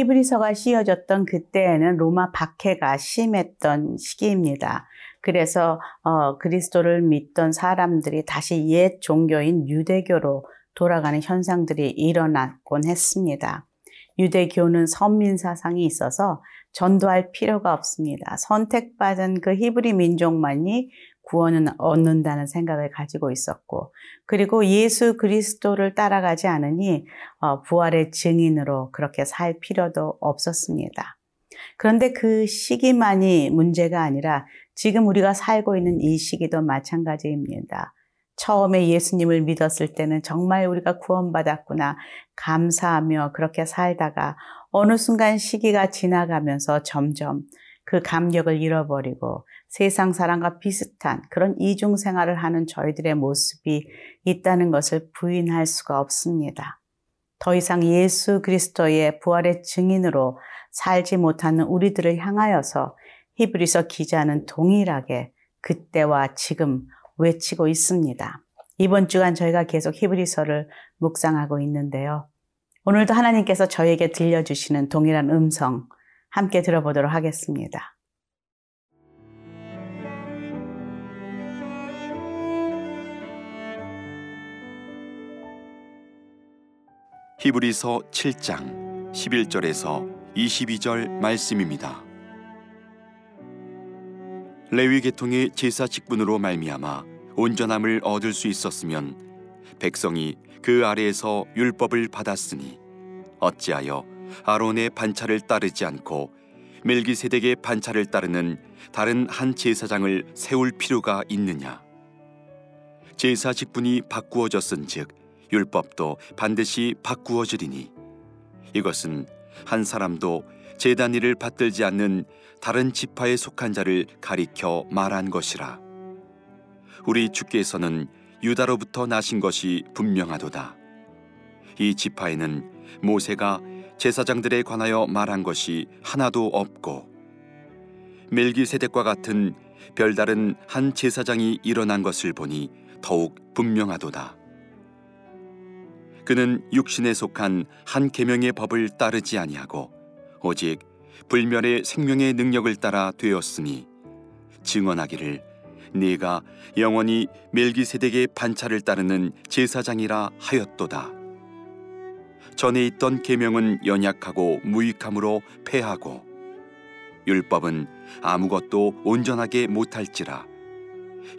히브리서가 씌어졌던 그때에는 로마 박해가 심했던 시기입니다. 그래서 어, 그리스도를 믿던 사람들이 다시 옛 종교인 유대교로 돌아가는 현상들이 일어났곤 했습니다. 유대교는 선민 사상이 있어서 전도할 필요가 없습니다. 선택받은 그 히브리 민족만이 구원은 얻는다는 생각을 가지고 있었고, 그리고 예수 그리스도를 따라가지 않으니 어, 부활의 증인으로 그렇게 살 필요도 없었습니다. 그런데 그 시기만이 문제가 아니라 지금 우리가 살고 있는 이 시기도 마찬가지입니다. 처음에 예수님을 믿었을 때는 정말 우리가 구원받았구나 감사하며 그렇게 살다가 어느 순간 시기가 지나가면서 점점 그 감격을 잃어버리고 세상 사람과 비슷한 그런 이중 생활을 하는 저희들의 모습이 있다는 것을 부인할 수가 없습니다. 더 이상 예수 그리스도의 부활의 증인으로 살지 못하는 우리들을 향하여서 히브리서 기자는 동일하게 그때와 지금 외치고 있습니다. 이번 주간 저희가 계속 히브리서를 묵상하고 있는데요. 오늘도 하나님께서 저에게 들려주시는 동일한 음성 함께 들어보도록 하겠습니다. 히브리서 7장 11절에서 22절 말씀입니다. 레위 계통의 제사 직분으로 말미암아 온전함을 얻을 수 있었으면 백성이 그 아래에서 율법을 받았으니 어찌하여 아론의 반차를 따르지 않고 멜기세덱의 반차를 따르는 다른 한 제사장을 세울 필요가 있느냐? 제사 직분이 바꾸어졌은즉 율법도 반드시 바꾸어지리니 이것은 한 사람도 제단 일을 받들지 않는 다른 지파에 속한 자를 가리켜 말한 것이라. 우리 주께서는 유다로부터 나신 것이 분명하도다. 이 지파에는 모세가 제사장들에 관하여 말한 것이 하나도 없고 멜기세덱과 같은 별다른 한 제사장이 일어난 것을 보니 더욱 분명하도다. 그는 육신에 속한 한 계명의 법을 따르지 아니하고 오직 불멸의 생명의 능력을 따라 되었으니 증언하기를 네가 영원히 멜기세덱의 반차를 따르는 제사장이라 하였도다. 전에 있던 계명은 연약하고 무익함으로 패하고 율법은 아무것도 온전하게 못할지라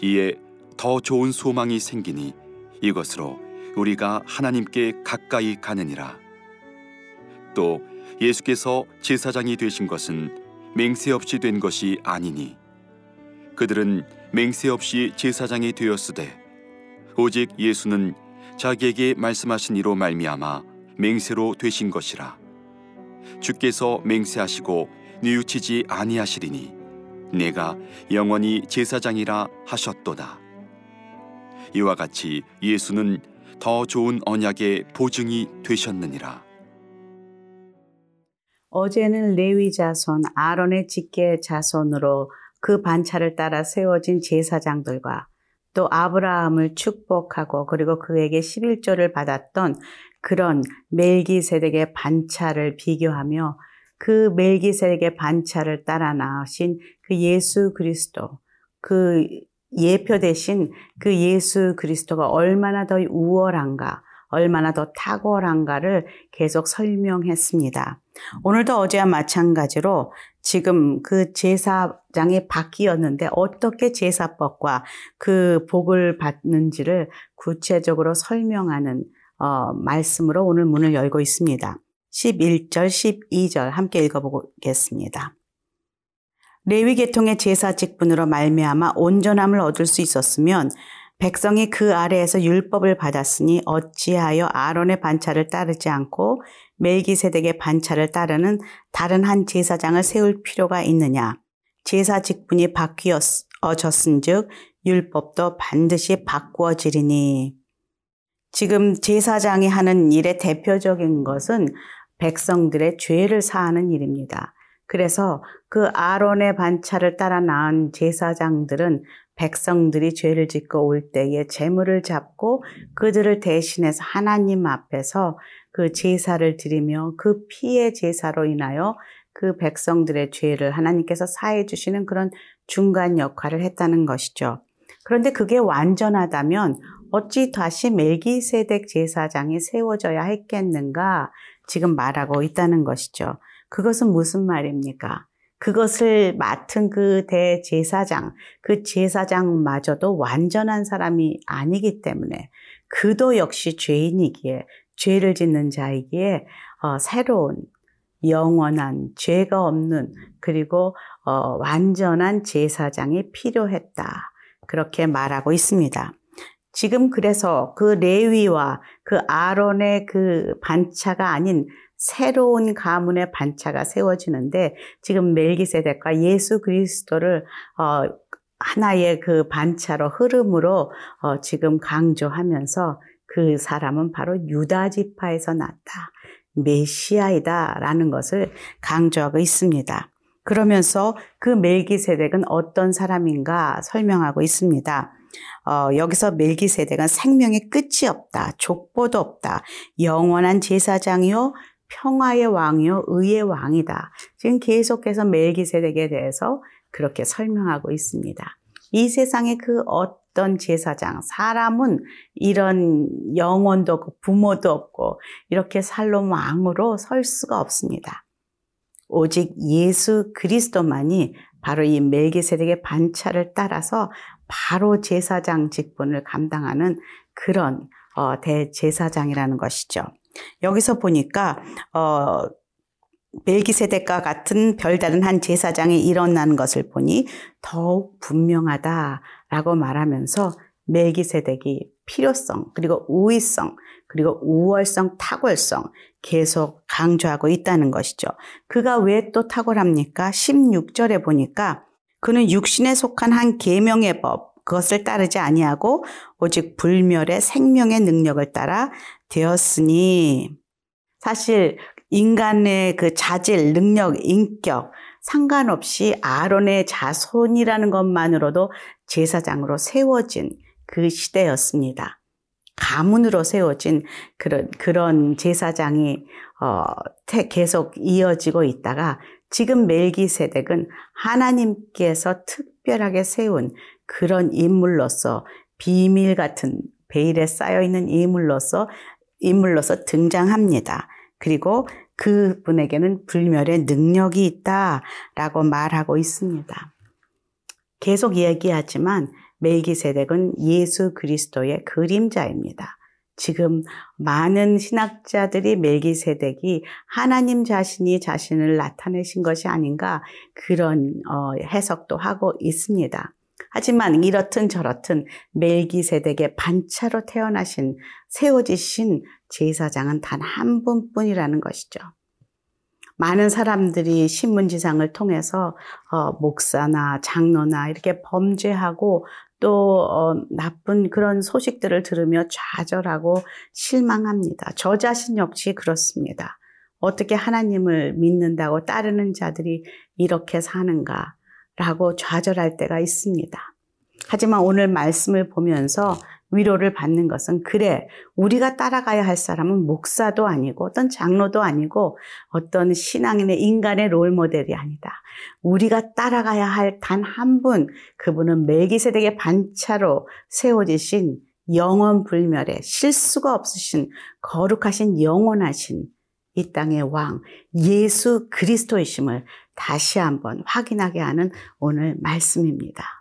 이에 더 좋은 소망이 생기니 이것으로 우리가 하나님께 가까이 가느니라. 또 예수께서 제사장이 되신 것은 맹세 없이 된 것이 아니니 그들은 맹세 없이 제사장이 되었으되 오직 예수는 자기에게 말씀하신 이로 말미암아 맹세로 되신 것이라 주께서 맹세하시고 뉘우치지 아니하시리니 내가 영원히 제사장이라 하셨도다 이와 같이 예수는 더 좋은 언약의 보증이 되셨느니라. 어제는 레위 자손 아론의 직계 자손으로 그 반차를 따라 세워진 제사장들과 또 아브라함을 축복하고 그리고 그에게 11조를 받았던 그런 멜기세덱의 반차를 비교하며 그 멜기세덱의 반차를 따라 나오신 그 예수 그리스도 그 예표 대신 그 예수 그리스도가 얼마나 더 우월한가, 얼마나 더 탁월한가를 계속 설명했습니다. 오늘도 어제와 마찬가지로 지금 그 제사장이 바뀌었는데 어떻게 제사법과 그 복을 받는지를 구체적으로 설명하는 어, 말씀으로 오늘 문을 열고 있습니다. 11절, 12절 함께 읽어보겠습니다. 레위 계통의 제사 직분으로 말미암아 온전함을 얻을 수 있었으면 백성이 그 아래에서 율법을 받았으니 어찌하여 아론의 반차를 따르지 않고 멜기세덱의 반차를 따르는 다른 한 제사장을 세울 필요가 있느냐? 제사 직분이 바뀌어졌은즉 율법도 반드시 바꾸어지리니. 지금 제사장이 하는 일의 대표적인 것은 백성들의 죄를 사하는 일입니다. 그래서 그 아론의 반차를 따라 낳은 제사장들은 백성들이 죄를 짓고 올 때에 재물을 잡고 그들을 대신해서 하나님 앞에서 그 제사를 드리며 그 피의 제사로 인하여 그 백성들의 죄를 하나님께서 사해 주시는 그런 중간 역할을 했다는 것이죠. 그런데 그게 완전하다면 어찌 다시 멜기세덱 제사장이 세워져야 했겠는가 지금 말하고 있다는 것이죠. 그것은 무슨 말입니까? 그것을 맡은 그 대제사장, 그 제사장마저도 완전한 사람이 아니기 때문에 그도 역시 죄인이기에 죄를 짓는 자이기에 어, 새로운 영원한 죄가 없는 그리고 어, 완전한 제사장이 필요했다. 그렇게 말하고 있습니다. 지금 그래서 그 레위와 그 아론의 그 반차가 아닌 새로운 가문의 반차가 세워지는데 지금 멜기세덱과 예수 그리스도를 어, 하나의 그 반차로 흐름으로 어, 지금 강조하면서 그 사람은 바로 유다 지파에서 났다. 메시아이다라는 것을 강조하고 있습니다. 그러면서 그 멜기세덱은 어떤 사람인가 설명하고 있습니다. 어, 여기서 멜기세덱은 생명의 끝이 없다. 족보도 없다. 영원한 제사장이요. 평화의 왕이요. 의의 왕이다. 지금 계속해서 멜기세덱에 대해서 그렇게 설명하고 있습니다. 이 세상에 그 어떤 제사장, 사람은 이런 영혼도 없고 부모도 없고 이렇게 살롬 왕으로 설 수가 없습니다. 오직 예수 그리스도만이 바로 이 멜기세덱의 반차를 따라서 바로 제사장 직분을 감당하는 그런 어, 대제사장이라는 것이죠. 여기서 보니까 어, 멜기세덱과 같은 별다른 한 제사장이 일어나는 것을 보니 더욱 분명하다라고 말하면서 멜기세덱이 필요성 그리고 우위성 그리고 우월성 탁월성 계속 강조하고 있다는 것이죠. 그가 왜 또 탁월합니까? 16절에 보니까 그는 육신에 속한 한 계명의 법 그것을 따르지 아니하고 오직 불멸의 생명의 능력을 따라 되었으니 사실 인간의 그 자질, 능력, 인격 상관없이 아론의 자손이라는 것만으로도 제사장으로 세워진 그 시대였습니다. 가문으로 세워진 그런 그런 제사장이 어, 계속 이어지고 있다가 지금 멜기세덱은 하나님께서 특별하게 세운 그런 인물로서 비밀 같은 베일에 쌓여 있는 인물로서 인물로서 등장합니다. 그리고 그분에게는 불멸의 능력이 있다라고 말하고 있습니다. 계속 얘기하지만 멜기세덱은 예수 그리스도의 그림자입니다. 지금 많은 신학자들이 멜기세덱이 하나님 자신이 자신을 나타내신 것이 아닌가 그런 어, 해석도 하고 있습니다. 하지만 이렇든 저렇든 멜기세덱의 반차로 태어나신 세워지신 제사장은 단 한 분뿐이라는 것이죠. 많은 사람들이 신문지상을 통해서 어, 목사나 장로나 이렇게 범죄하고 또 어, 나쁜 그런 소식들을 들으며 좌절하고 실망합니다. 저 자신 역시 그렇습니다. 어떻게 하나님을 믿는다고 따르는 자들이 이렇게 사는가 라고 좌절할 때가 있습니다. 하지만 오늘 말씀을 보면서 위로를 받는 것은 그래 우리가 따라가야 할 사람은 목사도 아니고 어떤 장로도 아니고 어떤 신앙인의 인간의 롤 모델이 아니다. 우리가 따라가야 할 단 한 분 그분은 멜기세덱의 반차로 세워지신 영원 불멸의 실수가 없으신 거룩하신 영원하신 이 땅의 왕 예수 그리스도이심을 다시 한번 확인하게 하는 오늘 말씀입니다.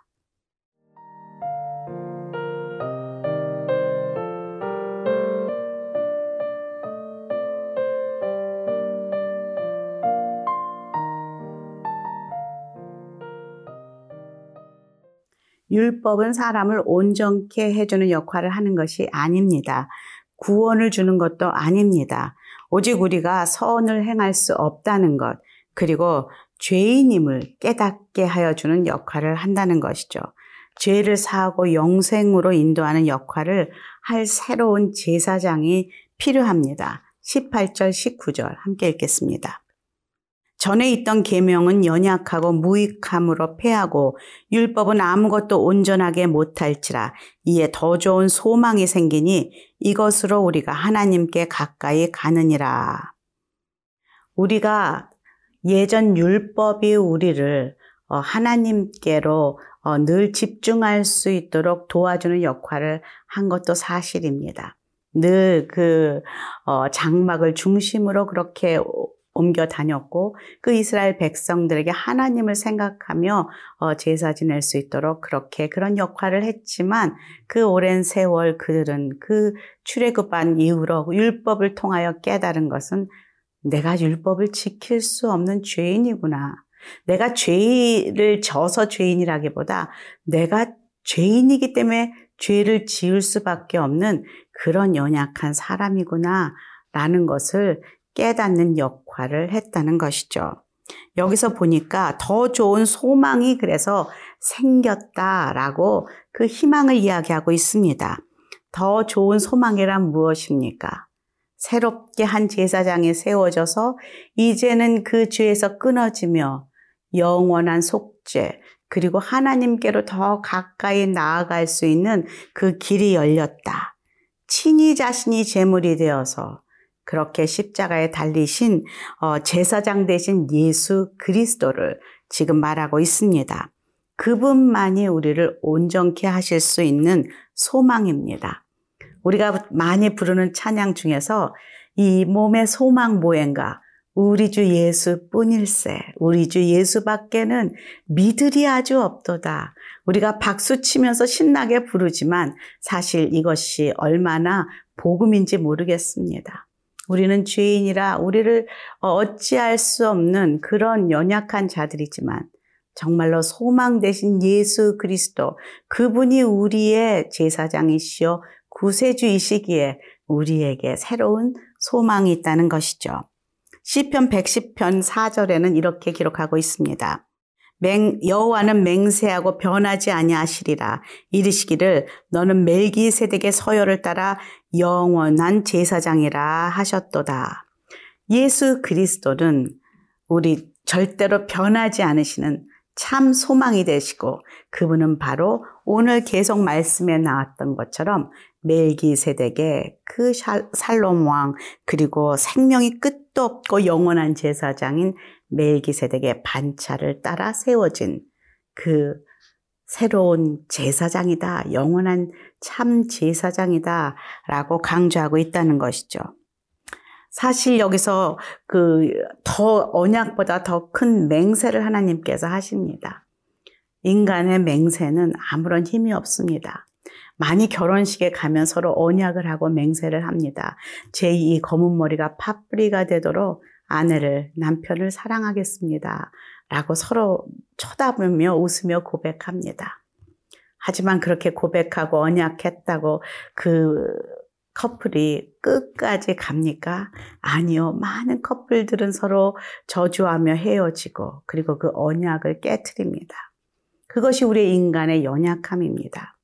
율법은 사람을 온전케 해주는 역할을 하는 것이 아닙니다. 구원을 주는 것도 아닙니다. 오직 우리가 선을 행할 수 없다는 것, 그리고 죄인임을 깨닫게 하여 주는 역할을 한다는 것이죠. 죄를 사하고 영생으로 인도하는 역할을 할 새로운 제사장이 필요합니다. 18절, 19절 함께 읽겠습니다. 전에 있던 계명은 연약하고 무익함으로 패하고 율법은 아무것도 온전하게 못할지라 이에 더 좋은 소망이 생기니 이것으로 우리가 하나님께 가까이 가느니라. 우리가 예전 율법이 우리를 어, 하나님께로 어, 늘 집중할 수 있도록 도와주는 역할을 한 것도 사실입니다. 늘 그 장막을 중심으로 그렇게 옮겨 다녔고 그 이스라엘 백성들에게 하나님을 생각하며 어, 제사 지낼 수 있도록 그렇게 그런 역할을 했지만 그 오랜 세월 그들은 그 출애굽한 이후로 율법을 통하여 깨달은 것은 내가 율법을 지킬 수 없는 죄인이구나. 내가 죄를 져서 죄인이라기보다 내가 죄인이기 때문에 죄를 지을 수밖에 없는 그런 연약한 사람이구나. 라는 것을 깨닫는 역할을 했다는 것이죠. 여기서 보니까 더 좋은 소망이 그래서 생겼다라고 그 희망을 이야기하고 있습니다. 더 좋은 소망이란 무엇입니까? 새롭게 한 제사장이 세워져서 이제는 그 죄에서 끊어지며 영원한 속죄, 그리고 하나님께로 더 가까이 나아갈 수 있는 그 길이 열렸다. 친히 자신이 제물이 되어서 그렇게 십자가에 달리신 어, 제사장 대신 예수 그리스도를 지금 말하고 있습니다. 그분만이 우리를 온전케 하실 수 있는 소망입니다. 우리가 많이 부르는 찬양 중에서 이 몸의 소망 뭐인가? 우리 주 예수 뿐일세. 우리 주 예수밖에는 믿으리 아주 없도다. 우리가 박수 치면서 신나게 부르지만 사실 이것이 얼마나 복음인지 모르겠습니다. 우리는 죄인이라 우리를 어찌할 수 없는 그런 연약한 자들이지만 정말로 소망 되신 예수 그리스도 그분이 우리의 제사장이시여 구세주이시기에 우리에게 새로운 소망이 있다는 것이죠. 시편 110편 4절에는 이렇게 기록하고 있습니다. 맹, 여호와는 맹세하고 변하지 아니하시리라 이르시기를 너는 멜기세덱의 서열을 따라 영원한 제사장이라 하셨도다. 예수 그리스도는 우리 절대로 변하지 않으시는 참 소망이 되시고 그분은 바로 오늘 계속 말씀에 나왔던 것처럼 멜기세덱의 그 살롬 왕 그리고 생명이 끝도 없고 영원한 제사장인 멜기세덱의 반차를 따라 세워진 그 새로운 제사장이다. 영원한 참 제사장이다. 라고 강조하고 있다는 것이죠. 사실 여기서 그 더 언약보다 더 큰 맹세를 하나님께서 하십니다. 인간의 맹세는 아무런 힘이 없습니다. 많이 결혼식에 가면 서로 언약을 하고 맹세를 합니다. 제2 검은 머리가 파뿌리가 되도록 아내를, 남편을 사랑하겠습니다. 라고 서로 쳐다보며 웃으며 고백합니다. 하지만 그렇게 고백하고 언약했다고 그 커플이 끝까지 갑니까? 아니요. 많은 커플들은 서로 저주하며 헤어지고 그리고 그 언약을 깨뜨립니다. 그것이 우리 인간의 연약함입니다.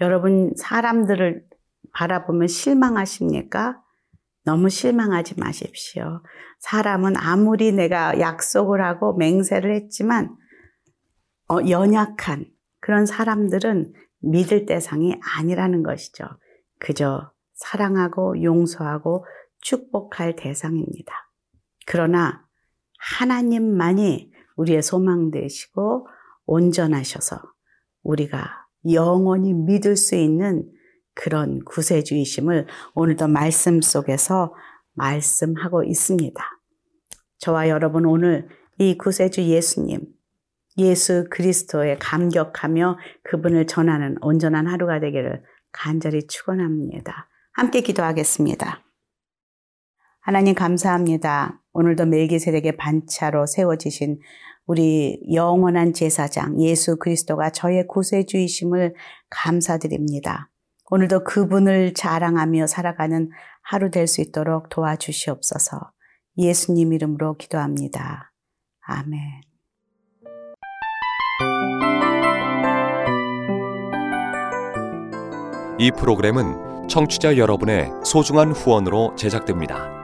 여러분 사람들을 바라보면 실망하십니까? 너무 실망하지 마십시오. 사람은 아무리 내가 약속을 하고 맹세를 했지만 어, 연약한 그런 사람들은 믿을 대상이 아니라는 것이죠. 그저 사랑하고 용서하고 축복할 대상입니다. 그러나 하나님만이 우리의 소망 되시고 온전하셔서 우리가 영원히 믿을 수 있는 그런 구세주이심을 오늘도 말씀 속에서 말씀하고 있습니다. 저와 여러분 오늘 이 구세주 예수님, 예수 그리스도에 감격하며 그분을 전하는 온전한 하루가 되기를 간절히 축원합니다. 함께 기도하겠습니다. 하나님 감사합니다. 오늘도 멜기세덱의 반차로 세워지신 우리 영원한 제사장 예수 그리스도가 저의 구세주이심을 감사드립니다. 오늘도 그분을 자랑하며 살아가는 하루 될 수 있도록 도와주시옵소서. 예수님 이름으로 기도합니다. 아멘. 이 프로그램은 청취자 여러분의 소중한 후원으로 제작됩니다.